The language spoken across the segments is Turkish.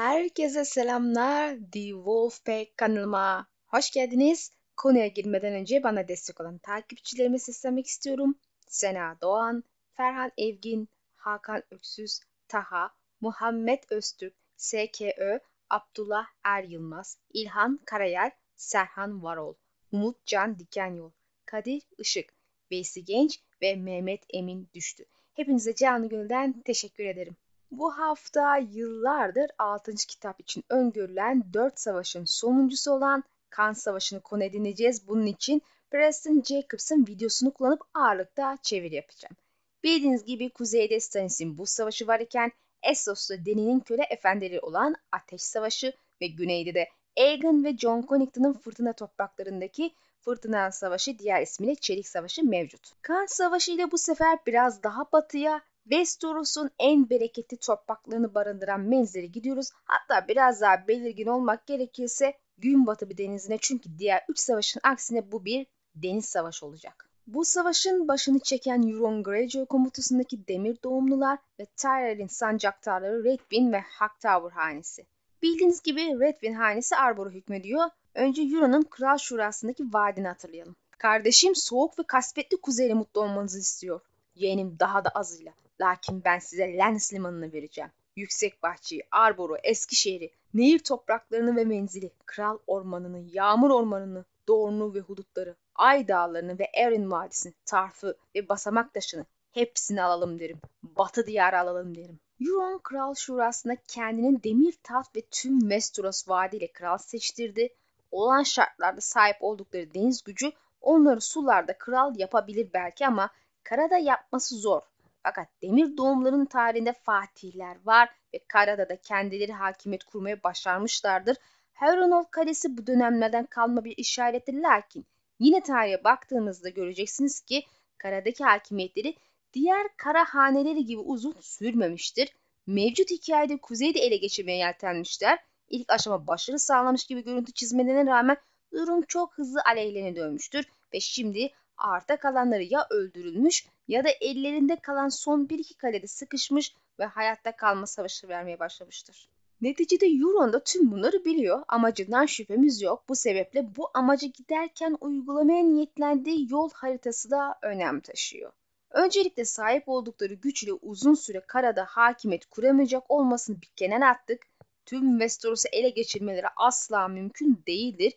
Herkese selamlar. The Wolfpack kanalıma hoş geldiniz. Konuya girmeden önce bana destek olan takipçilerime seslenmek istiyorum. Sena Doğan, Ferhan Evgin, Hakan Öksüz, Taha, Muhammed Öztürk, SKÖ, Abdullah Er Yılmaz, İlhan Karayel, Serhan Varol, Umut Can Dikenyol, Kadir Işık, Veysi Genç ve Mehmet Emin Düştü. Hepinize canı gönülden teşekkür ederim. Bu hafta yıllardır 6. kitap için öngörülen 4 savaşın sonuncusu olan Kan Savaşı'nı konu edineceğiz. Bunun için Preston Jacobs'ın videosunu kullanıp ağırlıkta çeviri yapacağım. Bildiğiniz gibi kuzeyde Stannis'in bu savaşı var iken Essos'ta Dany'nin köle efendileri olan Ateş Savaşı ve güneyde de Aegon ve Jon Connington'ın fırtına topraklarındaki Fırtına Savaşı diğer ismiyle Çelik Savaşı mevcut. Kan Savaşı ile bu sefer biraz daha batıya Westeros'un en bereketli topraklarını barındıran menzile gidiyoruz. Hatta biraz daha belirgin olmak gerekirse Günbatı bir denizine çünkü diğer 3 savaşın aksine bu bir deniz savaşı olacak. Bu savaşın başını çeken Euron Greyjoy komutasındaki demir doğumlular ve Tyrell'in sancaktarları Redwyn ve Hightower hanesi. Bildiğiniz gibi Redwyn hanesi Arbor'a hükmediyor. Önce Euron'un Kral Şurası'ndaki vaadini hatırlayalım. Kardeşim soğuk ve kasvetli kuzeyle mutlu olmanızı istiyor. Yeğenim daha da azıyla. Lakin ben size Lens limanını vereceğim. Yüksek bahçeyi, Arbor'u, Eskişehir'i, nehir topraklarını ve menzili, kral ormanını, yağmur ormanını, Dornu ve hudutları, Ay dağlarını ve Erin vadisini, Tarf'ı ve basamak taşını hepsini alalım derim. Batı diyarı alalım derim. Euron Kral Şurası'nda kendinin demir taht ve tüm Westeros vaadiyle kral seçtirdi. Olan şartlarda sahip oldukları deniz gücü onları sularda kral yapabilir belki ama karada yapması zor. Fakat demir doğumların tarihinde fatihler var ve karada da kendileri hakimiyet kurmaya başarmışlardır. Heronol Kalesi bu dönemlerden kalma bir işarettir lakin yine tarihe baktığınızda göreceksiniz ki karadaki hakimiyetleri diğer kara haneleri gibi uzun sürmemiştir. Mevcut hikayede kuzeyde ele geçirmeye yeltenmişler. İlk aşama başarı sağlamış gibi görüntü çizmelerine rağmen durum çok hızlı aleyhlerine dönmüştür ve şimdi arta kalanları ya öldürülmüş ya da ellerinde kalan son bir iki kalede sıkışmış ve hayatta kalma savaşı vermeye başlamıştır. Neticede Euron da tüm bunları biliyor. Amacından şüphemiz yok. Bu sebeple bu amaca giderken uygulamaya niyetlendiği yol haritası da önem taşıyor. Öncelikle sahip oldukları güçle uzun süre karada hakimiyet kuramayacak olmasını bir kenara attık. Tüm Westeros'u ele geçirmeleri asla mümkün değildir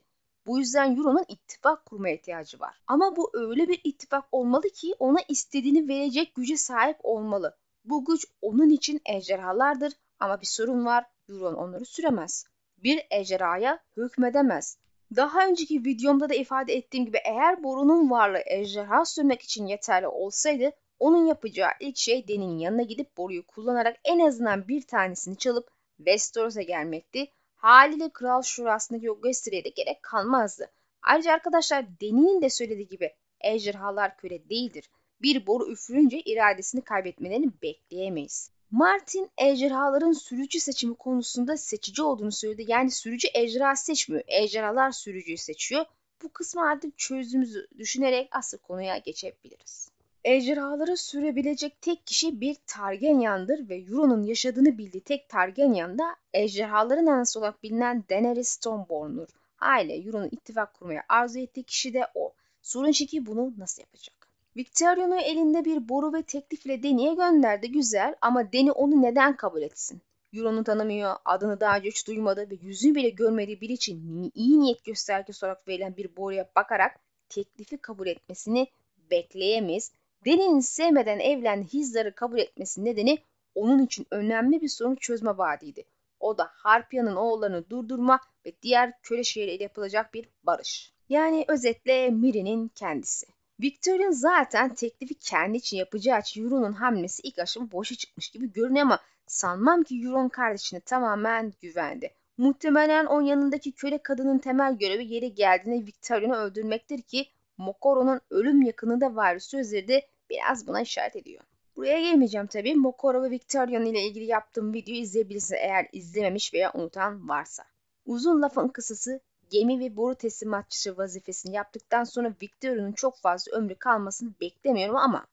bu yüzden Euro'nun ittifak kurmaya ihtiyacı var. Ama bu öyle bir ittifak olmalı ki ona istediğini verecek güce sahip olmalı. Bu güç onun için ejderhalardır ama bir sorun var. Euron onları süremez. Bir ejderhaya hükmedemez. Daha önceki videomda da ifade ettiğim gibi eğer borunun varlığı ejderha sürmek için yeterli olsaydı onun yapacağı ilk şey Deni'nin yanına gidip boruyu kullanarak en azından bir tanesini çalıp Westeros'a gelmekti haliyle Kral Şurası'ndaki o gösteriye de gerek kalmazdı. Ayrıca arkadaşlar Deni'nin de söylediği gibi ejderhalar köle değildir. Bir boru üfürünce iradesini kaybetmelerini bekleyemeyiz. Martin ejderhaların sürücü seçimi konusunda seçici olduğunu söyledi. Yani sürücü ejderha seçmiyor. Ejderhalar sürücüyü seçiyor. Bu kısmı artık çözdüğümüzü düşünerek asıl konuya geçebiliriz. Ejderhaları sürebilecek tek kişi bir Targaryen'dir ve Euron'un yaşadığını bildiği tek Targaryen da ejderhaların anası olarak bilinen Daenerys Stormborn'dur. Aile Euron'un ittifak kurmaya arzu ettiği kişi de o. Sorun şu ki bunu nasıl yapacak? Victorion'u elinde bir boru ve teklifle Dany'e gönderdi güzel ama Dany onu neden kabul etsin? Euron'u tanımıyor, adını daha önce hiç duymadı ve yüzünü bile görmediği biri için iyi niyet göstergesi olarak verilen bir boruya bakarak teklifi kabul etmesini bekleyemeyiz Deni'nin sevmeden evlendiği Hizdar'ı kabul etmesi nedeni onun için önemli bir sorun çözme vaadiydi. O da Harpya'nın oğullarını durdurma ve diğer köle şehirleriyle yapılacak bir barış. Yani özetle Miri'nin kendisi. Victorian zaten teklifi kendi için yapacağı için Euron'un hamlesi ilk aşama boşa çıkmış gibi görünüyor ama sanmam ki Euron kardeşine tamamen güvendi. Muhtemelen onun yanındaki köle kadının temel görevi yeri geldiğinde Victorian'ı öldürmektir ki Mokoro'nun ölüm yakınında var sözleri de biraz buna işaret ediyor. Buraya gelmeyeceğim tabii. Mokoro ve Victorian ile ilgili yaptığım videoyu izleyebilirsiniz eğer izlememiş veya unutan varsa. Uzun lafın kısası gemi ve boru teslimatçısı vazifesini yaptıktan sonra Victoria'nın çok fazla ömrü kalmasını beklemiyorum ama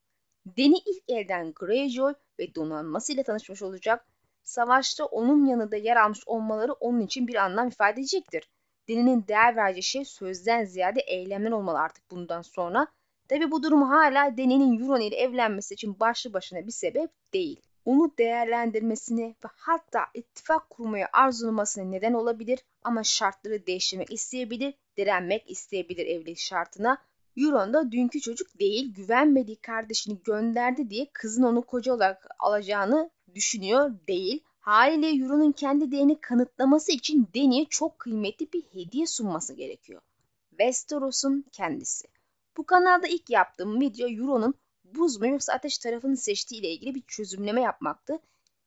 Deni ilk elden Greyjoy ve donanmasıyla tanışmış olacak. savaşta onun yanında yer almış olmaları onun için bir anlam ifade edecektir. Deni'nin değer vereceği şey sözden ziyade eylemler olmalı artık bundan sonra. Tabi bu durum hala Deni'nin Euron ile evlenmesi için başlı başına bir sebep değil. Onu değerlendirmesine ve hatta ittifak kurmaya arzulamasına neden olabilir ama şartları değiştirmek isteyebilir, direnmek isteyebilir evlilik şartına. Euron da dünkü çocuk değil, güvenmediği kardeşini gönderdi diye kızın onu koca olarak alacağını düşünüyor değil. Haliyle Euron'un kendi değerini kanıtlaması için Dany'e çok kıymetli bir hediye sunması gerekiyor. Westeros'un kendisi. Bu kanalda ilk yaptığım video Euron'un buz mu yoksa ateş tarafını seçtiği ile ilgili bir çözümleme yapmaktı.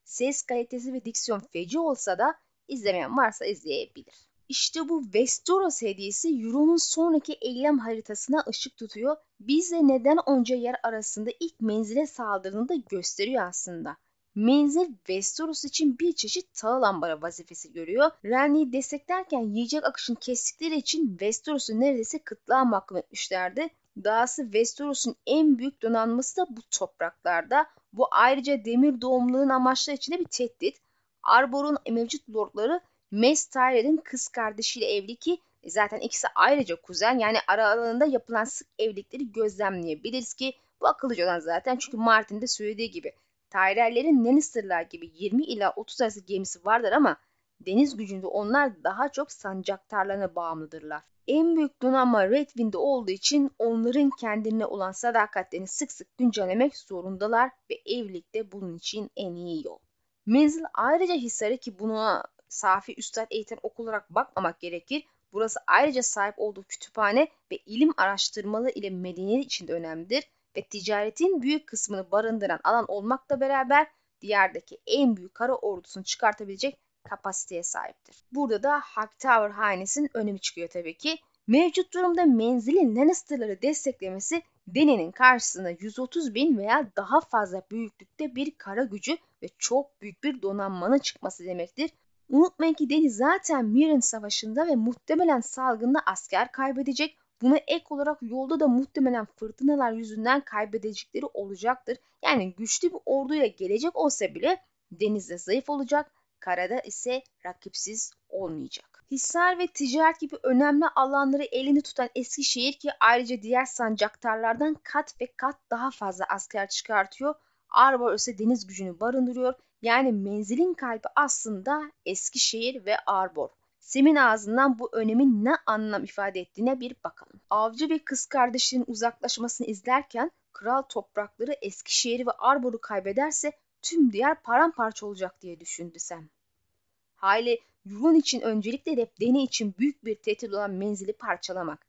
Ses kalitesi ve diksiyon feci olsa da izlemeyen varsa izleyebilir. İşte bu Westeros hediyesi Euron'un sonraki eylem haritasına ışık tutuyor. Bizle neden onca yer arasında ilk menzile saldırdığını da gösteriyor aslında. Menzil Westeros için bir çeşit tağ lambara vazifesi görüyor. Renly'i desteklerken yiyecek akışını kestikleri için Westeros'u neredeyse kıtlığa mahkum etmişlerdi. Dahası Westeros'un en büyük donanması da bu topraklarda. Bu ayrıca demir doğumluluğun amaçları için de bir tehdit. Arbor'un mevcut lordları Mace Tyrell'in kız kardeşiyle evli ki e, zaten ikisi ayrıca kuzen yani aralarında yapılan sık evlilikleri gözlemleyebiliriz ki bu akıllıca olan zaten çünkü Martin de söylediği gibi Tyrell'lerin Lannister'lar gibi 20 ila 30 arası gemisi vardır ama deniz gücünde onlar daha çok sancaktarlarına bağımlıdırlar. En büyük donanma Red Wind'de olduğu için onların kendine olan sadakatlerini sık sık güncellemek zorundalar ve evlilikte bunun için en iyi yol. Menzil ayrıca Hisar'ı ki buna safi üstad eğiten okul olarak bakmamak gerekir. Burası ayrıca sahip olduğu kütüphane ve ilim araştırmalı ile medeniyet içinde önemlidir ve ticaretin büyük kısmını barındıran alan olmakla beraber diyardaki en büyük kara ordusunu çıkartabilecek kapasiteye sahiptir. Burada da Hightower hanesinin önemi çıkıyor tabii ki. Mevcut durumda menzilin Lannister'ları desteklemesi Dany'nin karşısına 130 bin veya daha fazla büyüklükte bir kara gücü ve çok büyük bir donanmanın çıkması demektir. Unutmayın ki Dany zaten Mirren Savaşı'nda ve muhtemelen salgında asker kaybedecek. Buna ek olarak yolda da muhtemelen fırtınalar yüzünden kaybedecekleri olacaktır. Yani güçlü bir orduyla gelecek olsa bile denizde zayıf olacak, karada ise rakipsiz olmayacak. Hisar ve ticaret gibi önemli alanları elini tutan Eskişehir ki ayrıca diğer sancaktarlardan kat ve kat daha fazla asker çıkartıyor. Arbor ise deniz gücünü barındırıyor. Yani menzilin kalbi aslında Eskişehir ve Arbor. Sem'in ağzından bu önemin ne anlam ifade ettiğine bir bakalım. Avcı ve kız kardeşinin uzaklaşmasını izlerken kral toprakları Eskişehir'i ve Arbor'u kaybederse tüm diğer paramparça olacak diye düşündü Sam. Hayli Yuvan için öncelikle hedef Deni için büyük bir tehdit olan menzili parçalamak.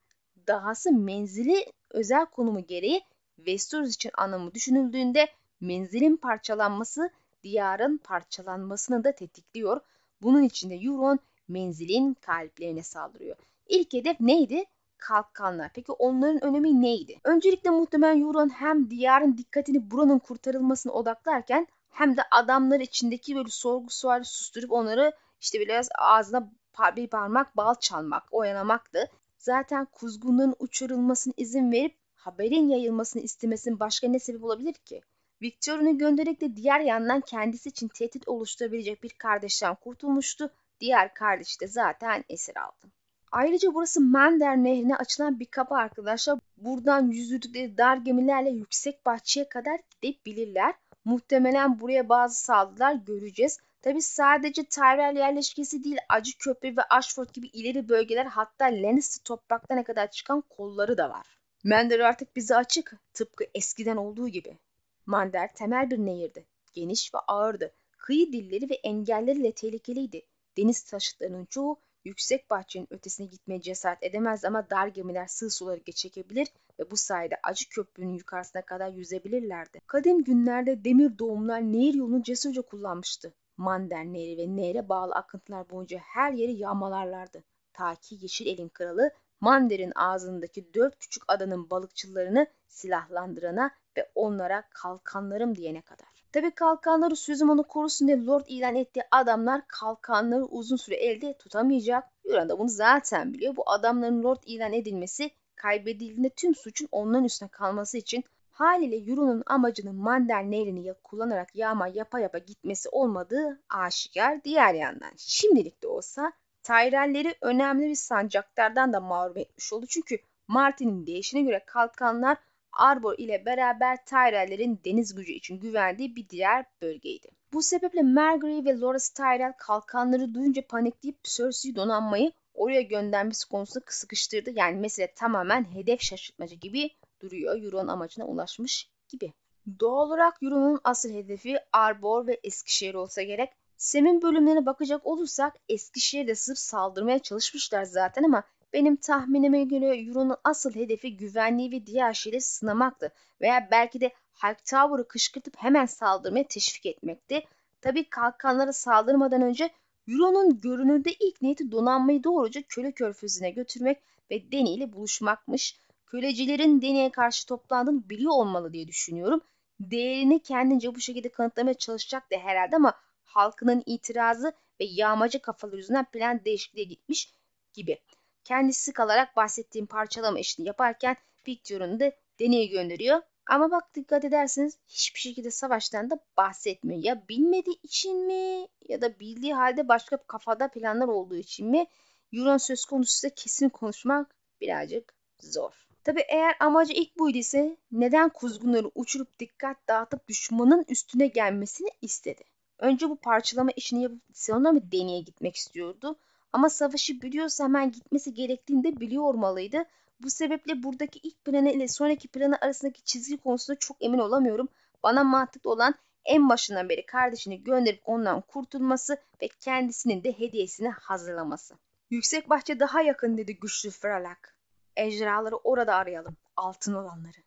Dahası menzili özel konumu gereği Westeros için anlamı düşünüldüğünde menzilin parçalanması diyarın parçalanmasını da tetikliyor. Bunun için de Euron menzilin kalplerine saldırıyor. İlk hedef neydi? Kalkanlar. Peki onların önemi neydi? Öncelikle muhtemelen Euron hem diyarın dikkatini buranın kurtarılmasına odaklarken hem de adamlar içindeki böyle sorgu suali susturup onları işte biraz ağzına bir parmak bal çalmak, oyalamaktı. Zaten kuzgunların uçurulmasına izin verip haberin yayılmasını istemesinin başka ne sebep olabilir ki? Victor'unu göndererek de diğer yandan kendisi için tehdit oluşturabilecek bir kardeşten kurtulmuştu. Diğer kardeş de zaten esir aldı. Ayrıca burası Mender Nehri'ne açılan bir kapı arkadaşlar. Buradan yüzürdükleri dar gemilerle yüksek bahçeye kadar gidebilirler. Muhtemelen buraya bazı saldırılar göreceğiz. Tabi sadece Tyrell yerleşkesi değil Acı Köprü ve Ashford gibi ileri bölgeler hatta Lannister topraklarına kadar çıkan kolları da var. Mender artık bize açık tıpkı eskiden olduğu gibi. Mander temel bir nehirdi. Geniş ve ağırdı. Kıyı dilleri ve engelleriyle tehlikeliydi. Deniz taşıtlarının çoğu yüksek bahçenin ötesine gitmeye cesaret edemez ama dar gemiler sığ suları geçebilir ve bu sayede acı köprünün yukarısına kadar yüzebilirlerdi. Kadim günlerde demir doğumlar nehir yolunu cesurca kullanmıştı. Mander Nehri ve nehre bağlı akıntılar boyunca her yeri yağmalarlardı. Ta ki Yeşil Elin kralı Mander'in ağzındaki dört küçük adanın balıkçılarını silahlandırana ve onlara kalkanlarım diyene kadar. Tabi kalkanları sözüm onu korusun diye Lord ilan ettiği adamlar kalkanları uzun süre elde tutamayacak. Yuran da bunu zaten biliyor. Bu adamların Lord ilan edilmesi kaybedildiğinde tüm suçun onların üstüne kalması için Haliyle Euro'nun amacının Mander nehrini kullanarak yağma yapa yapa gitmesi olmadığı aşikar diğer yandan. Şimdilik de olsa Tyrell'leri önemli bir sancaktardan da mağlup etmiş oldu. Çünkü Martin'in değişine göre kalkanlar Arbor ile beraber Tyrell'lerin deniz gücü için güvendiği bir diğer bölgeydi. Bu sebeple Margaery ve Loras Tyrell kalkanları duyunca panikleyip Cersei'yi donanmayı oraya göndermesi konusunda sıkıştırdı. Yani mesele tamamen hedef şaşırtmacı gibi duruyor. Euron amacına ulaşmış gibi. Doğal olarak Euron'un asıl hedefi Arbor ve Eskişehir olsa gerek. Sem'in bölümlerine bakacak olursak Eskişehir'de sırf saldırmaya çalışmışlar zaten ama benim tahminime göre Euron'un asıl hedefi güvenliği ve diğer şeyleri sınamaktı. Veya belki de Hightower'ı kışkırtıp hemen saldırmaya teşvik etmekti. Tabii kalkanlara saldırmadan önce Euron'un görünürde ilk niyeti donanmayı doğruca köle körfezine götürmek ve Dany ile buluşmakmış. Kölecilerin Dany'e karşı toplandığını biliyor olmalı diye düşünüyorum. Değerini kendince bu şekilde kanıtlamaya çalışacak da herhalde ama halkının itirazı ve yağmacı kafalar yüzünden plan değişikliğe gitmiş gibi. Kendisi kalarak bahsettiğim parçalama işini yaparken Victor'un da Dany'e gönderiyor. Ama bak dikkat ederseniz hiçbir şekilde savaştan da bahsetmiyor. Ya bilmediği için mi ya da bildiği halde başka kafada planlar olduğu için mi Euron söz konusu kesin konuşmak birazcık zor. Tabi eğer amacı ilk buydu ise neden kuzgunları uçurup dikkat dağıtıp düşmanın üstüne gelmesini istedi. Önce bu parçalama işini yapıp sonra mı deneye gitmek istiyordu. Ama savaşı biliyorsa hemen gitmesi gerektiğini de biliyor olmalıydı. Bu sebeple buradaki ilk planı ile sonraki planı arasındaki çizgi konusunda çok emin olamıyorum. Bana mantıklı olan en başından beri kardeşini gönderip ondan kurtulması ve kendisinin de hediyesini hazırlaması. Yüksek bahçe daha yakın dedi güçlü Fralak. Ejderhaları orada arayalım. Altın olanları.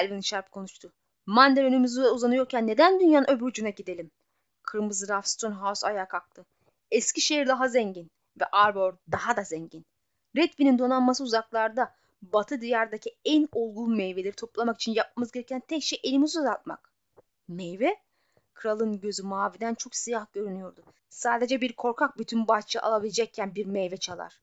Elvin Sharp konuştu. Mander önümüze uzanıyorken neden dünyanın öbür ucuna gidelim? Kırmızı Raf Stonehouse ayağa kalktı. Eskişehir daha zengin ve Arbor daha da zengin. Redwin'in donanması uzaklarda. Batı diyardaki en olgun meyveleri toplamak için yapmamız gereken tek şey elimizi uzatmak. Meyve? Kralın gözü maviden çok siyah görünüyordu. Sadece bir korkak bütün bahçe alabilecekken bir meyve çalar.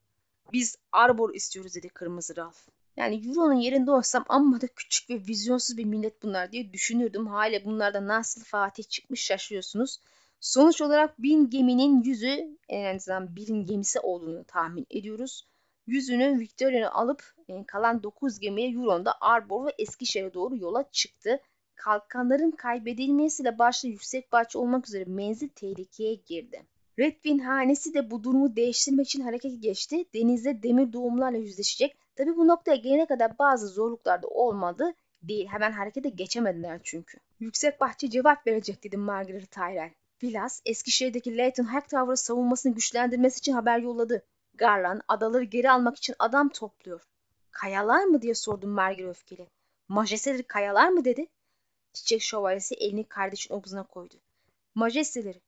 Biz Arbor istiyoruz dedi Kırmızı Ralf. Yani Euro'nun yerinde olsam amma da küçük ve vizyonsuz bir millet bunlar diye düşünürdüm. Hala bunlarda nasıl Fatih çıkmış şaşıyorsunuz. Sonuç olarak bin geminin yüzü en azından birin gemisi olduğunu tahmin ediyoruz. Yüzünü Victoria'nı alıp yani kalan 9 gemiye Euron'da Arbor ve Eskişehir'e doğru yola çıktı. Kalkanların kaybedilmesiyle başta yüksek bahçe olmak üzere menzil tehlikeye girdi. Redwin hanesi de bu durumu değiştirmek için harekete geçti. Denizde demir doğumlarla yüzleşecek. Tabi bu noktaya gelene kadar bazı zorluklar da olmadı değil. Hemen harekete geçemediler çünkü. Yüksek bahçe cevap verecek dedi Margaret Tyrell. Vilas Eskişehir'deki Leighton Hightower'ı savunmasını güçlendirmesi için haber yolladı. Garland adaları geri almak için adam topluyor. Kayalar mı diye sordum Margaret öfkeli. Majesteleri kayalar mı dedi. Çiçek şövalyesi elini kardeşin omzuna koydu. Majesteleri,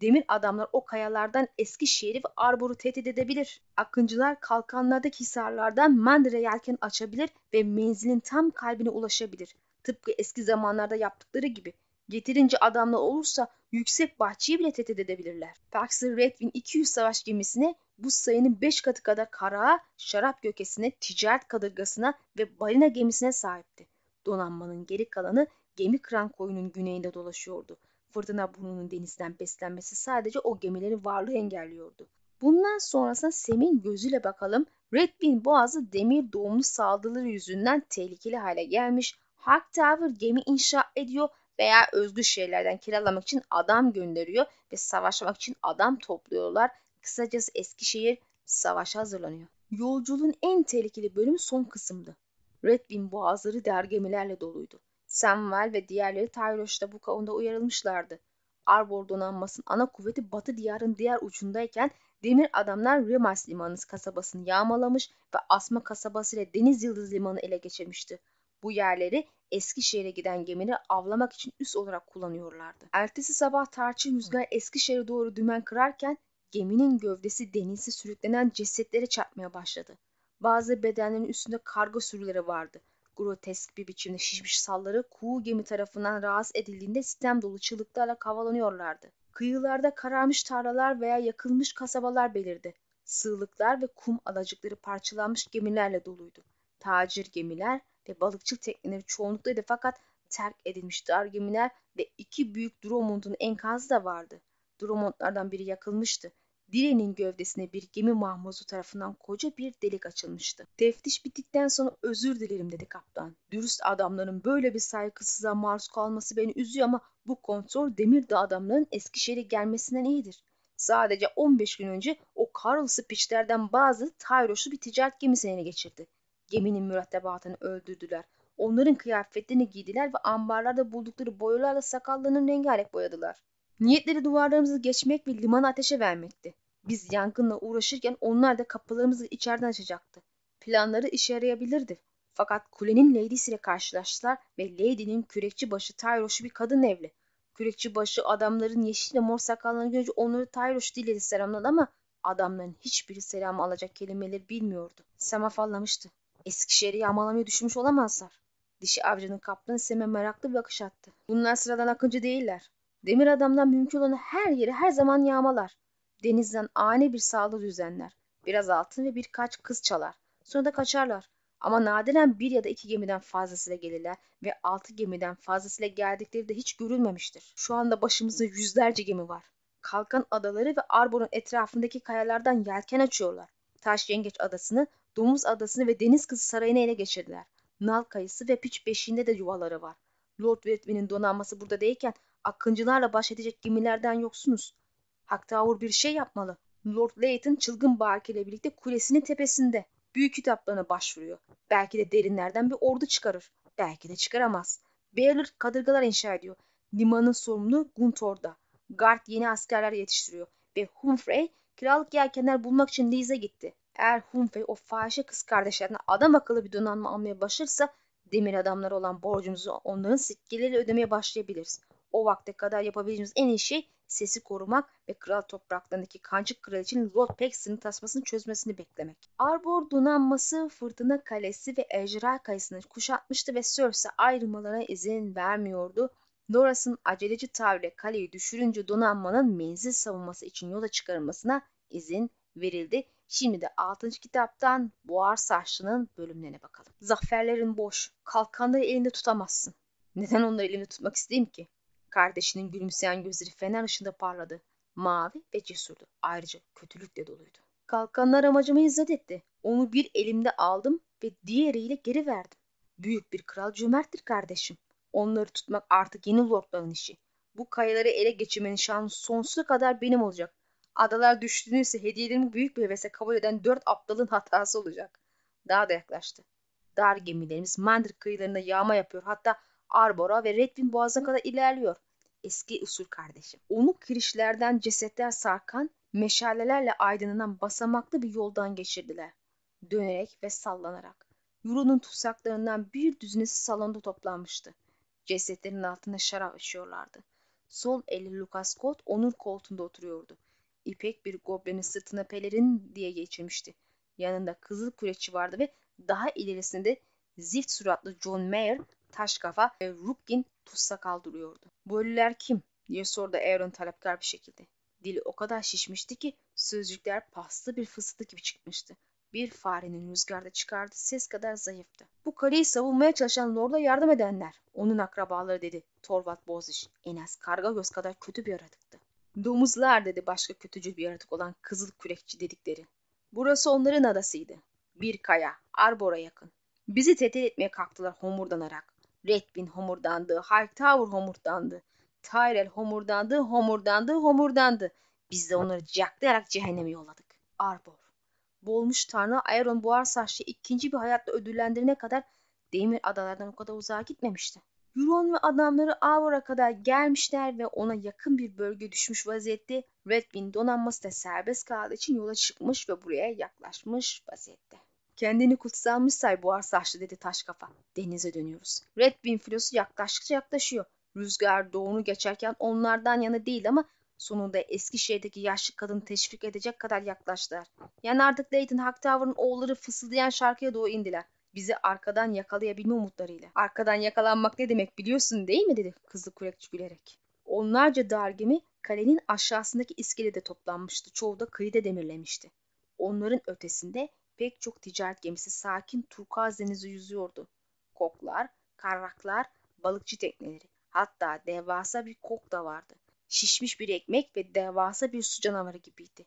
demir adamlar o kayalardan eski şehri ve arboru tehdit edebilir. Akıncılar kalkanlardaki hisarlardan Mandre yelken açabilir ve menzilin tam kalbine ulaşabilir. Tıpkı eski zamanlarda yaptıkları gibi. Getirince adamlar olursa yüksek bahçeyi bile tehdit edebilirler. Paxer Redwin 200 savaş gemisine bu sayının 5 katı kadar karağa, şarap gökesine, ticaret kadırgasına ve balina gemisine sahipti. Donanmanın geri kalanı gemi kran koyunun güneyinde dolaşıyordu. Fırtına burnunun denizden beslenmesi sadece o gemilerin varlığı engelliyordu. Bundan sonrasında Sem'in gözüyle bakalım. Redwin boğazı demir doğumlu saldırıları yüzünden tehlikeli hale gelmiş. Hawk Tower gemi inşa ediyor veya özgür şeylerden kiralamak için adam gönderiyor ve savaşmak için adam topluyorlar. Kısacası Eskişehir savaşa hazırlanıyor. Yolculuğun en tehlikeli bölümü son kısımdı. Redwin boğazları der gemilerle doluydu. Samwell ve diğerleri Tyroş'ta bu konuda uyarılmışlardı. Arbor donanmasının ana kuvveti batı diyarın diğer ucundayken demir adamlar Rimas limanı kasabasını yağmalamış ve Asma kasabası ile Deniz Yıldız limanı ele geçirmişti. Bu yerleri Eskişehir'e giden gemileri avlamak için üs olarak kullanıyorlardı. Ertesi sabah tarçın rüzgar Eskişehir'e doğru dümen kırarken geminin gövdesi denize sürüklenen cesetlere çarpmaya başladı. Bazı bedenlerin üstünde karga sürüleri vardı. Grotesk bir biçimde şişmiş salları kuğu gemi tarafından rahatsız edildiğinde sistem dolu çığlıklarla kavalanıyorlardı. Kıyılarda kararmış tarlalar veya yakılmış kasabalar belirdi. Sığlıklar ve kum alacıkları parçalanmış gemilerle doluydu. Tacir gemiler ve balıkçılık tekneleri çoğunlukluydu fakat terk edilmiş dar gemiler ve iki büyük Drummond'un enkazı da vardı. Drummond'lardan biri yakılmıştı. Direnin gövdesine bir gemi mahmuzu tarafından koca bir delik açılmıştı. Teftiş bittikten sonra özür dilerim dedi kaptan. Dürüst adamların böyle bir saygısızlığa maruz kalması beni üzüyor ama bu kontrol Demirdağ adamların Eskişehir'e gelmesinden iyidir. Sadece 15 gün önce o Karlsı piçlerden bazı Tayroşlu bir ticaret gemisini ele geçirdi. Geminin mürettebatını öldürdüler. Onların kıyafetlerini giydiler ve ambarlarda buldukları boyalarla sakallarını rengarenk boyadılar. Niyetleri duvarlarımızı geçmek ve limanı ateşe vermekti. Biz yangınla uğraşırken onlar da kapılarımızı içeriden açacaktı. Planları işe yarayabilirdi. Fakat kulenin Lady'si ile karşılaştılar ve Lady'nin kürekçi başı Tayroş'u bir kadın evli. Kürekçi başı adamların yeşil ve mor sakallarını görünce onları Tayroş diledi selamladı ama adamların hiçbiri selam alacak kelimeleri bilmiyordu. Sam afallamıştı. Eskişehir'i yağmalamayı düşünmüş olamazlar. Dişi avcının kaptanı Sem'e meraklı bir bakış attı. Bunlar sıradan akıncı değiller. Demir adamdan mümkün olan her yeri her zaman yağmalar. Denizden ani bir saldırı düzenler. Biraz altın ve birkaç kız çalar. Sonra da kaçarlar. Ama nadiren bir ya da iki gemiden fazlasıyla gelirler ve altı gemiden fazlasıyla geldikleri de hiç görülmemiştir. Şu anda başımızda yüzlerce gemi var. Kalkan adaları ve Arbor'un etrafındaki kayalardan yelken açıyorlar. Taş Yengeç Adası'nı, Domuz Adası'nı ve Deniz Kızı Sarayı'nı ele geçirdiler. Nal kayısı ve piç beşiğinde de yuvaları var. Lord Whitby'nin donanması burada değilken akıncılarla baş edecek gemilerden yoksunuz. Haktavur bir şey yapmalı. Lord Layton çılgın Bark ile birlikte kulesinin tepesinde. Büyük kitaplarına başvuruyor. Belki de derinlerden bir ordu çıkarır. Belki de çıkaramaz. Baylor kadırgalar inşa ediyor. Limanın sorumlu Gunthor'da. Guard yeni askerler yetiştiriyor. Ve Humphrey kiralık yelkenler bulmak için Lee's'e gitti. Eğer Humphrey o fahişe kız kardeşlerine adam akıllı bir donanma almaya başarsa demir adamları olan borcumuzu onların sikkeleriyle ödemeye başlayabiliriz. O vakte kadar yapabileceğimiz en iyi şey sesi korumak ve kral topraklarındaki kancık kraliçenin Lord Paxton'ın tasmasını çözmesini beklemek. Arbor donanması Fırtına Kalesi ve Ejderha Kayası'nı kuşatmıştı ve Cersei ayrılmalarına izin vermiyordu. Loras'ın aceleci tavrıyla kaleyi düşürünce donanmanın menzil savunması için yola çıkarılmasına izin verildi. Şimdi de 6. kitaptan Boğar Saçlı'nın bölümlerine bakalım. Zaferlerin boş. Kalkanları elinde tutamazsın. Neden onları elinde tutmak isteyeyim ki? Kardeşinin gülümseyen gözleri fener ışığında parladı. Mavi ve cesurdu. Ayrıca kötülükle doluydu. Kalkanlar amacımı izzet etti. Onu bir elimde aldım ve diğeriyle geri verdim. Büyük bir kral cömerttir kardeşim. Onları tutmak artık yeni lordların işi. Bu kayaları ele geçirmenin şanı sonsuza kadar benim olacak. Adalar düştüğünü ise hediyelerimi büyük bir hevesle kabul eden dört aptalın hatası olacak. Daha da yaklaştı. Dar gemilerimiz Mandır kıyılarında yağma yapıyor. Hatta Arbora ve Redwin boğazına kadar ilerliyor. Eski usul kardeşim. Onu kirişlerden cesetler sarkan, meşalelerle aydınlanan basamaklı bir yoldan geçirdiler. Dönerek ve sallanarak. Euro'nun tutsaklarından bir düzinesi salonda toplanmıştı. Cesetlerin altında şarap içiyorlardı. Sol eli Lucas Scott onun koltuğunda oturuyordu. İpek bir goblenin sırtına pelerin diye geçirmişti. Yanında kızıl kürekçi vardı ve daha ilerisinde zift suratlı John Mayer, taş kafa ve Rupkin tutsak duruyordu. Bu ölüler kim? diye sordu Aaron talepkar bir şekilde. Dili o kadar şişmişti ki sözcükler paslı bir fısıltı gibi çıkmıştı. Bir farenin rüzgarda çıkardığı ses kadar zayıftı. Bu kaleyi savunmaya çalışan Lord'a yardım edenler. Onun akrabaları dedi Torvald Boziş. En az karga göz kadar kötü bir yaratıktı. Domuzlar dedi başka kötücül bir yaratık olan kızıl kürekçi dedikleri. Burası onların adasıydı. Bir kaya, Arbor'a yakın. Bizi tehdit etmeye kalktılar homurdanarak. Redbin homurdandı, Hightower homurdandı. Tyrell homurdandı, homurdandı, homurdandı. Biz de onları caklayarak cehenneme yolladık. Arbor. Boğulmuş tanrı Aeron buhar saçlı ikinci bir hayatla ödüllendirene kadar demir adalardan o kadar uzağa gitmemişti. Euron ve adamları Avor'a kadar gelmişler ve ona yakın bir bölge düşmüş vaziyette Redwin donanması da serbest kaldığı için yola çıkmış ve buraya yaklaşmış vaziyette. Kendini kutsanmış say buhar saçlı dedi taş kafa. Denize dönüyoruz. Redwin filosu yaklaştıkça yaklaşıyor. Rüzgar doğunu geçerken onlardan yana değil ama sonunda Eskişehir'deki yaşlı kadını teşvik edecek kadar yaklaştılar. Yani artık Leighton Hightower'ın oğulları fısıldayan şarkıya doğru indiler bizi arkadan yakalayabilme umutlarıyla. Arkadan yakalanmak ne demek biliyorsun değil mi dedi kızlı kürekçi gülerek. Onlarca dar gemi kalenin aşağısındaki iskelede toplanmıştı. Çoğu da kıyıda demirlemişti. Onların ötesinde pek çok ticaret gemisi sakin turkuaz denizi yüzüyordu. koklar, karraklar, balıkçı tekneleri. Hatta devasa bir kok da vardı. Şişmiş bir ekmek ve devasa bir su canavarı gibiydi.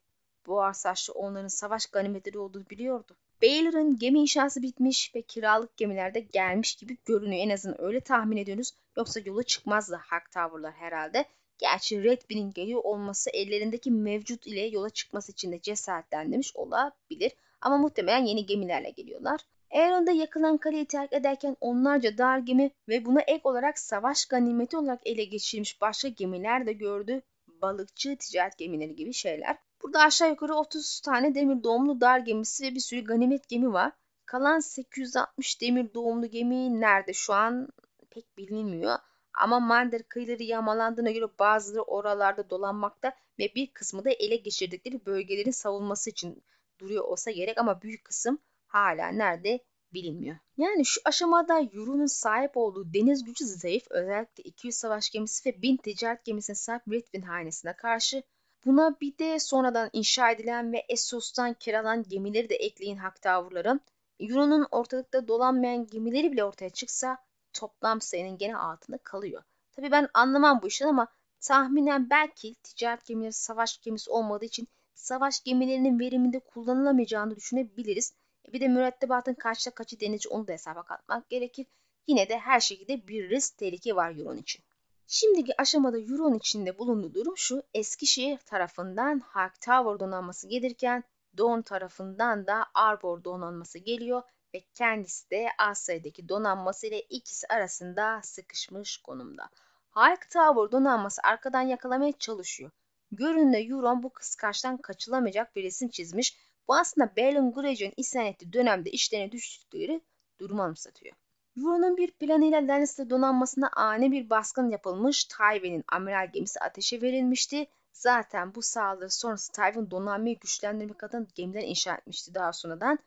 Boğar saçlı onların savaş ganimetleri olduğunu biliyordu. Baylor'ın gemi inşası bitmiş ve kiralık gemilerde gelmiş gibi görünüyor. En azından öyle tahmin ediyoruz. Yoksa yola çıkmazdı Hark Tower'lar herhalde. Gerçi Redbin'in geliyor olması ellerindeki mevcut ile yola çıkması için de cesaretlendirmiş olabilir. Ama muhtemelen yeni gemilerle geliyorlar. Eğer yakılan kaleyi terk ederken onlarca dar gemi ve buna ek olarak savaş ganimeti olarak ele geçirilmiş başka gemiler de gördü. Balıkçı, ticaret gemileri gibi şeyler. Burada aşağı yukarı 30 tane demir doğumlu dar gemisi ve bir sürü ganimet gemi var. Kalan 860 demir doğumlu gemi nerede şu an pek bilinmiyor. Ama Mander kıyıları yağmalandığına göre bazıları oralarda dolanmakta ve bir kısmı da ele geçirdikleri bölgelerin savunması için duruyor olsa gerek ama büyük kısım hala nerede bilinmiyor. Yani şu aşamada Euro'nun sahip olduğu deniz gücü zayıf özellikle 200 savaş gemisi ve 1000 ticaret gemisine sahip Redwin hanesine karşı Buna bir de sonradan inşa edilen ve Essos'tan kiralanan gemileri de ekleyin hak tavırların. Euro'nun ortalıkta dolanmayan gemileri bile ortaya çıksa toplam sayının gene altında kalıyor. Tabii ben anlamam bu işten ama tahminen belki ticaret gemileri savaş gemisi olmadığı için savaş gemilerinin veriminde kullanılamayacağını düşünebiliriz. E bir de mürettebatın kaçta kaçı denizci onu da hesaba katmak gerekir. Yine de her şekilde bir risk tehlike var Euron için. Şimdiki aşamada Euron içinde bulunduğu durum şu. Eskişehir tarafından Hark Tower donanması gelirken Don tarafından da Arbor donanması geliyor ve kendisi de Asya'daki donanması ile ikisi arasında sıkışmış konumda. Hark Tower donanması arkadan yakalamaya çalışıyor. Göründe Euron bu kıskaçtan kaçılamayacak bir resim çizmiş. Bu aslında Balon Greyjoy'un isyan ettiği dönemde işlerine düştükleri durumu anımsatıyor. Euron'un bir planıyla Lannister donanmasına ani bir baskın yapılmış, Tywin'in amiral gemisi ateşe verilmişti. Zaten bu saldırı sonrası Tywin donanmayı güçlendirmek adına gemiler inşa etmişti daha sonradan.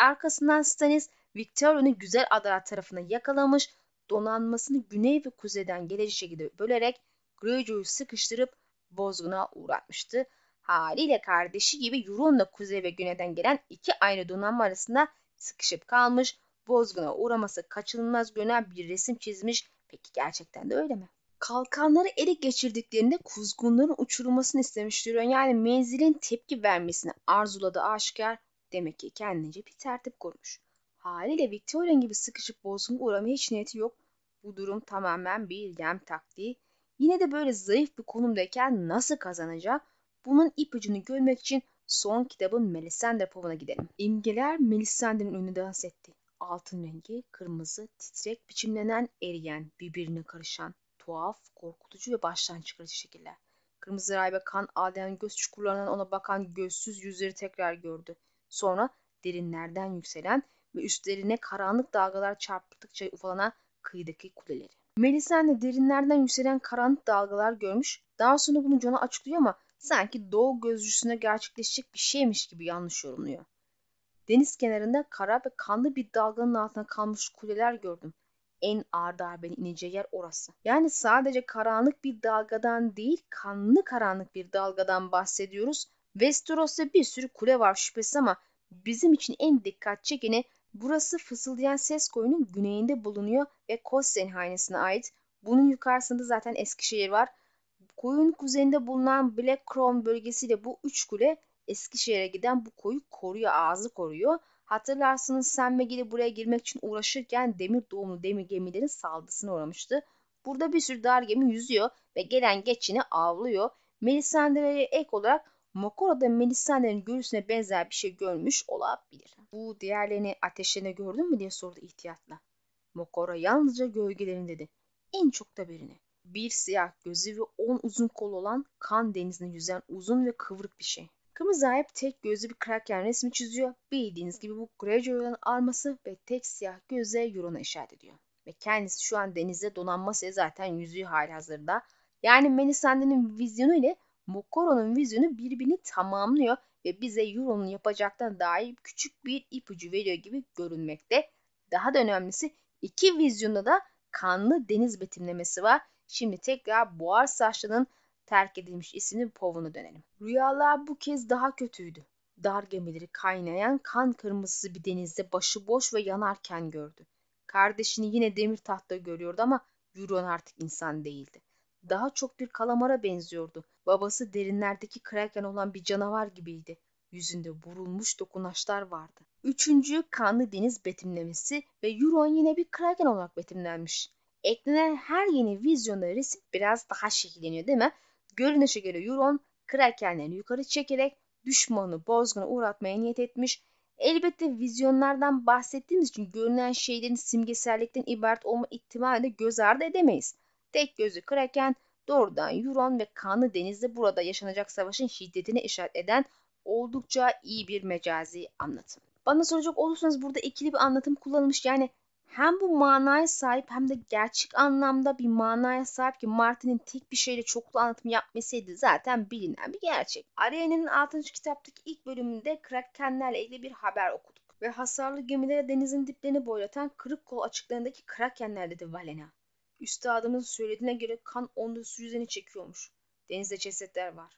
Arkasından Stannis Victoria'nın güzel adalar tarafına yakalamış, donanmasını güney ve kuzeyden gelecek şekilde bölerek Greyjoy'u sıkıştırıp bozguna uğratmıştı. Haliyle kardeşi gibi Euron da kuzey ve güneyden gelen iki aynı donanma arasında sıkışıp kalmış, bozguna uğraması kaçınılmaz görünen bir resim çizmiş. Peki gerçekten de öyle mi? Kalkanları ele geçirdiklerinde kuzgunların uçurulmasını istemiş Yani menzilin tepki vermesini arzuladı aşikar. Demek ki kendince bir tertip kurmuş. Haliyle Victorian gibi sıkışıp bozguna uğramaya hiç niyeti yok. Bu durum tamamen bir yem taktiği. Yine de böyle zayıf bir konumdayken nasıl kazanacak? Bunun ipucunu görmek için son kitabın Melisandre Pova'na gidelim. İmgeler Melisandre'nin önünde dans etti. Altın rengi, kırmızı, titrek, biçimlenen, eriyen, birbirine karışan, tuhaf, korkutucu ve baştan çıkarıcı şekiller. Kırmızı raybe kan ağlayan göz çukurlarından ona bakan gözsüz yüzleri tekrar gördü. Sonra derinlerden yükselen ve üstlerine karanlık dalgalar çarptıkça ufalanan kıyıdaki kuleleri. Melisande derinlerden yükselen karanlık dalgalar görmüş. Daha sonra bunu John'a açıklıyor ama sanki doğu gözcüsüne gerçekleşecek bir şeymiş gibi yanlış yorumluyor. Deniz kenarında kara ve kanlı bir dalganın altına kalmış kuleler gördüm. En ağır darbenin ineceği yer orası. Yani sadece karanlık bir dalgadan değil, kanlı karanlık bir dalgadan bahsediyoruz. Westeros'ta bir sürü kule var şüphesiz ama bizim için en dikkat çekeni burası fısıldayan ses koyunun güneyinde bulunuyor ve Kossen hanesine ait. Bunun yukarısında zaten Eskişehir var. Koyun kuzeyinde bulunan Black Crown bölgesiyle bu üç kule Eskişehir'e giden bu koyu koruyor, ağzı koruyor. Hatırlarsınız Sam Megili buraya girmek için uğraşırken demir doğumlu demir gemilerin saldırısına uğramıştı. Burada bir sürü dar gemi yüzüyor ve gelen geçini avlıyor. Melisandre'ye ek olarak Mokora'da Melisandre'nin görüsüne benzer bir şey görmüş olabilir. Bu diğerlerini ateşlerine gördün mü diye sordu ihtiyatla. Mokora yalnızca gölgelerin dedi. En çok da birini. Bir siyah gözü ve on uzun kol olan kan denizinde yüzen uzun ve kıvrık bir şey. Kırmızı ayıp tek gözlü bir kraken resmi çiziyor. Bildiğiniz gibi bu Greyjoy'un arması ve tek siyah gözle Euron'a işaret ediyor. Ve kendisi şu an denizde donanması zaten yüzüğü hali hazırda. Yani Melisandre'nin vizyonu ile Mokoro'nun vizyonu birbirini tamamlıyor ve bize Euron'un yapacaktan dair küçük bir ipucu veriyor gibi görünmekte. Daha da önemlisi iki vizyonda da kanlı deniz betimlemesi var. Şimdi tekrar Boğar Saçlı'nın terk edilmiş isimli povuna dönelim. Rüyalar bu kez daha kötüydü. Dar gemileri kaynayan kan kırmızısı bir denizde başıboş ve yanarken gördü. Kardeşini yine demir tahtta görüyordu ama Euron artık insan değildi. Daha çok bir kalamara benziyordu. Babası derinlerdeki kraken olan bir canavar gibiydi. Yüzünde vurulmuş dokunaşlar vardı. Üçüncü kanlı deniz betimlemesi ve Euron yine bir kraken olarak betimlenmiş. Eklenen her yeni vizyonda resim biraz daha şekilleniyor değil mi? Görünüşe göre Euron krakenleri yukarı çekerek düşmanı bozguna uğratmaya niyet etmiş. Elbette vizyonlardan bahsettiğimiz için görünen şeylerin simgesellikten ibaret olma ihtimalini göz ardı edemeyiz. Tek gözü kraken doğrudan Euron ve kanlı denizde burada yaşanacak savaşın şiddetine işaret eden oldukça iyi bir mecazi anlatım. Bana soracak olursanız burada ikili bir anlatım kullanılmış. Yani hem bu manaya sahip hem de gerçek anlamda bir manaya sahip ki Martin'in tek bir şeyle çoklu anlatım yapmasıydı zaten bilinen bir gerçek. Arianne'nin 6. kitaptaki ilk bölümünde Krakenlerle ilgili bir haber okuduk. Ve hasarlı gemilere denizin diplerini boylatan kırık kol açıklarındaki Krakenler dedi Valena. Üstadımızın söylediğine göre kan onda su yüzeni çekiyormuş. Denizde cesetler var.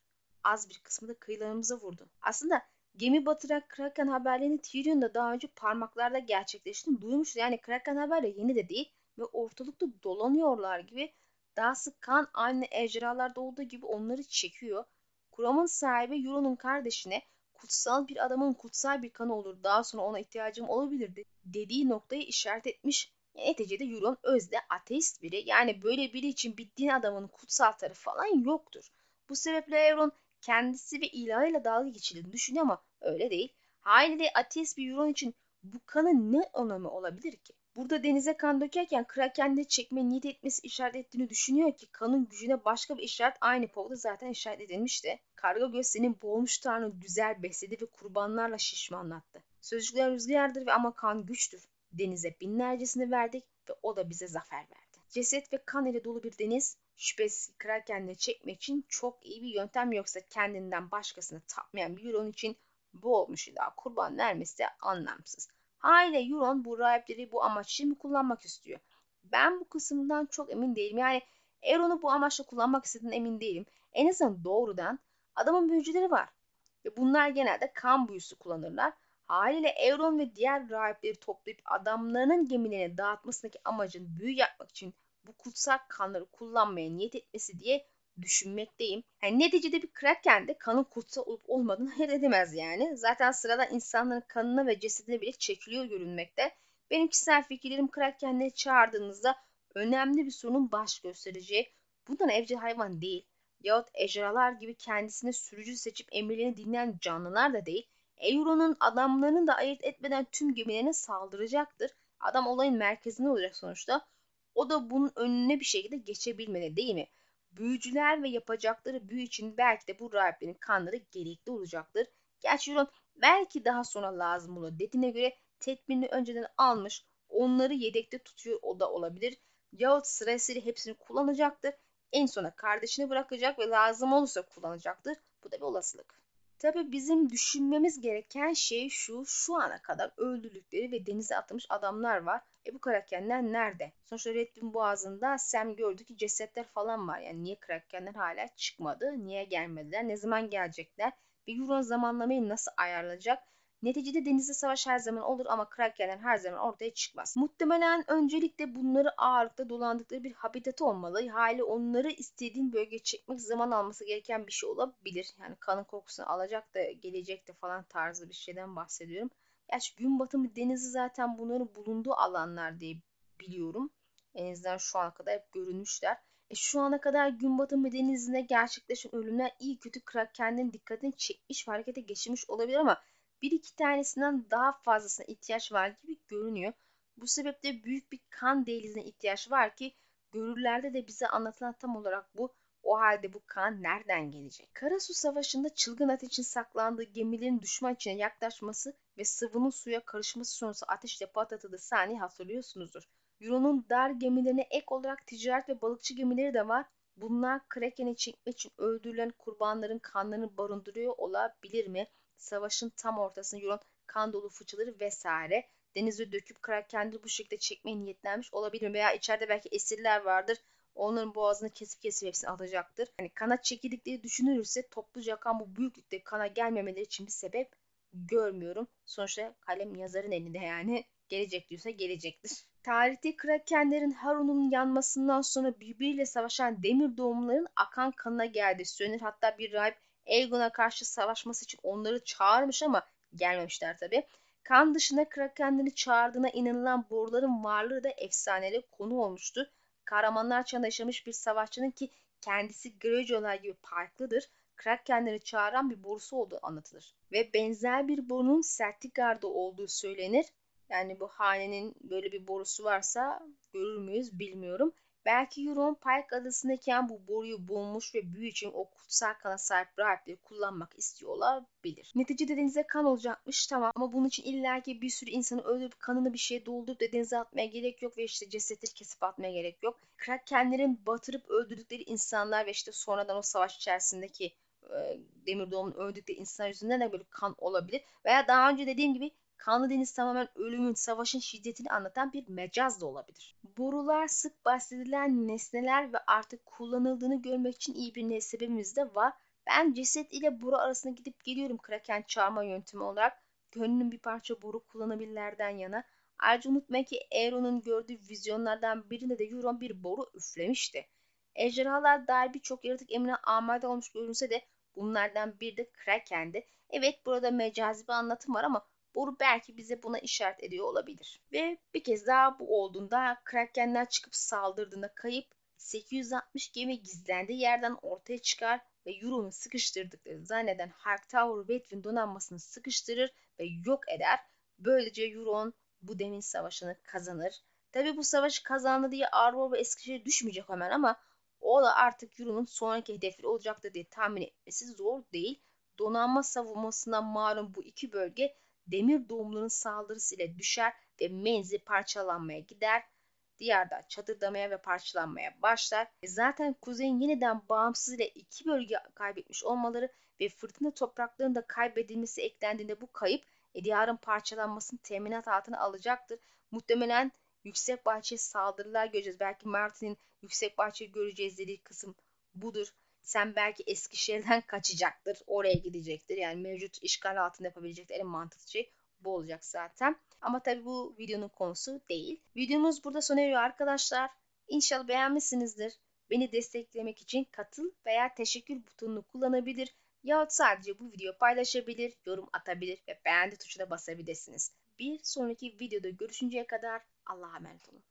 Az bir kısmı da kıyılarımıza vurdu. Aslında Gemi batıran Kraken haberlerini Tyrion da daha önce parmaklarda gerçekleştiğini duymuştu. Yani Kraken haberleri yeni de değil ve ortalıkta dolanıyorlar gibi daha sık kan aynı ejderhalarda olduğu gibi onları çekiyor. Kuramın sahibi Euron'un kardeşine kutsal bir adamın kutsal bir kanı olur daha sonra ona ihtiyacım olabilir dediği noktayı işaret etmiş. Neticede Euron özde ateist biri yani böyle biri için bir din adamının kutsal tarafı falan yoktur. Bu sebeple Euron kendisi ve ilahıyla dalga geçildiğini düşünüyor ama öyle değil. Haliyle ateist bir Euron için bu kanın ne önemi olabilir ki? Burada denize kan dökerken Kraken'de çekme niyet etmesi işaret ettiğini düşünüyor ki kanın gücüne başka bir işaret aynı povda zaten işaret edilmişti. Karga göz senin boğulmuş tanrı güzel besledi ve kurbanlarla şişmanlattı. Sözcükler rüzgardır ve ama kan güçtür. Denize binlercesini verdik ve o da bize zafer verdi. Ceset ve kan ile dolu bir deniz şüphesiz Kraken'le çekmek için çok iyi bir yöntem yoksa kendinden başkasını tapmayan bir Euron için bu olmuş daha kurban vermesi de anlamsız. Haliyle Euron bu rahipleri bu amaç için mi kullanmak istiyor? Ben bu kısımdan çok emin değilim. Yani Euron'u bu amaçla kullanmak istediğine emin değilim. En azından doğrudan adamın büyücüleri var. Ve bunlar genelde kan büyüsü kullanırlar. Haliyle Euron ve diğer rahipleri toplayıp adamlarının gemilerini dağıtmasındaki amacın büyü yapmak için bu kutsal kanları kullanmaya niyet etmesi diye düşünmekteyim. Yani neticede bir kraken de kanın kutsal olup olmadığını hayır edemez yani. Zaten sırada insanların kanına ve cesedine bile çekiliyor görünmekte. Benim kişisel fikirlerim krakenleri çağırdığınızda önemli bir sorunun baş göstereceği. Bundan evcil hayvan değil yahut ejderhalar gibi kendisine sürücü seçip emirlerini dinleyen canlılar da değil. Euron'un adamlarını da ayırt etmeden tüm gemilerine saldıracaktır. Adam olayın merkezinde olacak sonuçta. O da bunun önüne bir şekilde geçebilmeli değil mi? Büyücüler ve yapacakları büyü için belki de bu rahiplerin kanları gerekli olacaktır. Gerçi Euron belki daha sonra lazım olur dediğine göre tedbirini önceden almış onları yedekte tutuyor o da olabilir. Yahut sırasıyla hepsini kullanacaktır. En sona kardeşini bırakacak ve lazım olursa kullanacaktır. Bu da bir olasılık. Tabii bizim düşünmemiz gereken şey şu, şu ana kadar öldürdükleri ve denize atılmış adamlar var. E bu krakenler nerede? Sonuçta Redfin boğazında Sam gördü ki cesetler falan var. Yani niye krakenler hala çıkmadı? Niye gelmediler? Ne zaman gelecekler? Bir Euron zamanlamayı nasıl ayarlayacak? Neticede denizde savaş her zaman olur ama krakenler her zaman ortaya çıkmaz. Muhtemelen öncelikle bunları ağırlıkta dolandıkları bir habitatı olmalı. Hali onları istediğin bölgeye çekmek zaman alması gereken bir şey olabilir. Yani kanın kokusunu alacak da gelecek de falan tarzı bir şeyden bahsediyorum. Gerçi gün batımı denizi zaten bunların bulunduğu alanlar diye biliyorum. En azından şu ana kadar hep görünmüşler. E şu ana kadar gün batımı denizinde gerçekleşen ölümler iyi kötü Kraken'in dikkatini çekmiş ve harekete geçirmiş olabilir ama bir iki tanesinden daha fazlasına ihtiyaç var gibi görünüyor. Bu sebeple büyük bir kan dehlizine ihtiyaç var ki görürlerde de bize anlatılan tam olarak bu. O halde bu kan nereden gelecek? Karasu Savaşı'nda çılgın ateşin saklandığı gemilerin düşman içine yaklaşması ve sıvının suya karışması sonrası ateşle patlatıldığı sahneyi hatırlıyorsunuzdur. Euro'nun dar gemilerine ek olarak ticaret ve balıkçı gemileri de var. Bunlar Kraken'i çekmek için öldürülen kurbanların kanlarını barındırıyor olabilir mi? Savaşın tam ortasında Euron kan dolu fıçıları vesaire denize döküp Kraken'leri bu şekilde çekmeye niyetlenmiş olabilir? Veya içeride belki esirler vardır. Onların boğazını kesip kesip hepsini alacaktır. Hani kana çekildikleri düşünülürse topluca kan bu büyüklükte kana gelmemeleri için bir sebep görmüyorum. Sonuçta kalem yazarın elinde yani. Gelecek diyorsa gelecektir. Tarihte Krakenlerin Harun'un yanmasından sonra birbiriyle savaşan demir doğumların akan kanına geldi söylenir. Hatta bir rahip Aegon'a karşı savaşması için onları çağırmış ama gelmemişler tabi. Kan dışında Krakenleri çağırdığına inanılan boruların varlığı da efsanelere konu olmuştur. Kahramanlar çağında yaşamış bir savaşçının ki kendisi Greyjoy'lar gibi farklıdır. Krakenleri çağıran bir borusu olduğu anlatılır. Ve benzer bir borunun Sertigar'da olduğu söylenir. Yani bu hanenin böyle bir borusu varsa görür müyüz bilmiyorum. Belki Euron Pike adasındayken bu boruyu bulmuş ve büyü için o kutsal kana sahip rahipleri kullanmak istiyor olabilir. Neticede denize kan olacakmış tamam ama bunun için illaki bir sürü insanı öldürüp kanını bir şeye doldurup da denize atmaya gerek yok ve işte cesetleri kesip atmaya gerek yok. Krakenlerin batırıp öldürdükleri insanlar ve işte sonradan o savaş içerisindeki e, Demir Doğum'un öldükleri insanlar yüzünden de böyle kan olabilir. Veya daha önce dediğim gibi Kanlı Deniz tamamen ölümün, savaşın şiddetini anlatan bir mecaz da olabilir. Borular sık bahsedilen nesneler ve artık kullanıldığını görmek için iyi bir sebebimiz de var. Ben ceset ile boru arasında gidip geliyorum kraken çağırma yöntemi olarak. Gönlüm bir parça boru kullanabilirlerden yana. Ayrıca unutmayın ki Aeron'un gördüğü vizyonlardan birinde de Euron bir boru üflemişti. Ejderhalar dair birçok yaratık emine amade olmuş görünse de bunlardan biri de Kraken'di. Evet burada mecazi bir anlatım var ama Boru belki bize buna işaret ediyor olabilir. Ve bir kez daha bu olduğunda Krakenler çıkıp saldırdığında kayıp 860 gemi gizlendiği yerden ortaya çıkar ve Euron'u sıkıştırdıkları zanneden Hightower Redwin donanmasını sıkıştırır ve yok eder. Böylece Euron bu demin savaşını kazanır. Tabi bu savaşı kazandı diye Arvo ve Eskişehir düşmeyecek hemen ama o da artık Euron'un sonraki hedefi olacaktır diye tahmin etmesi zor değil. Donanma savunmasına malum bu iki bölge demir doğumluların saldırısıyla düşer ve menzil parçalanmaya gider. Diyarda çadırdamaya ve parçalanmaya başlar. E zaten kuzeyin yeniden bağımsız ile iki bölge kaybetmiş olmaları ve fırtına topraklarının da kaybedilmesi eklendiğinde bu kayıp e, diyarın parçalanmasını teminat altına alacaktır. Muhtemelen yüksek bahçeye saldırılar göreceğiz. Belki Martin'in yüksek bahçeyi göreceğiz dediği kısım budur. Sen belki Eskişehir'den kaçacaktır. Oraya gidecektir. Yani mevcut işgal altında yapabilecekleri en mantıklı şey bu olacak zaten. Ama tabii bu videonun konusu değil. Videomuz burada sona eriyor arkadaşlar. İnşallah beğenmişsinizdir. Beni desteklemek için katıl veya teşekkür butonunu kullanabilir yahut sadece bu videoyu paylaşabilir, yorum atabilir ve beğendi tuşuna basabilirsiniz. Bir sonraki videoda görüşünceye kadar Allah'a emanet olun.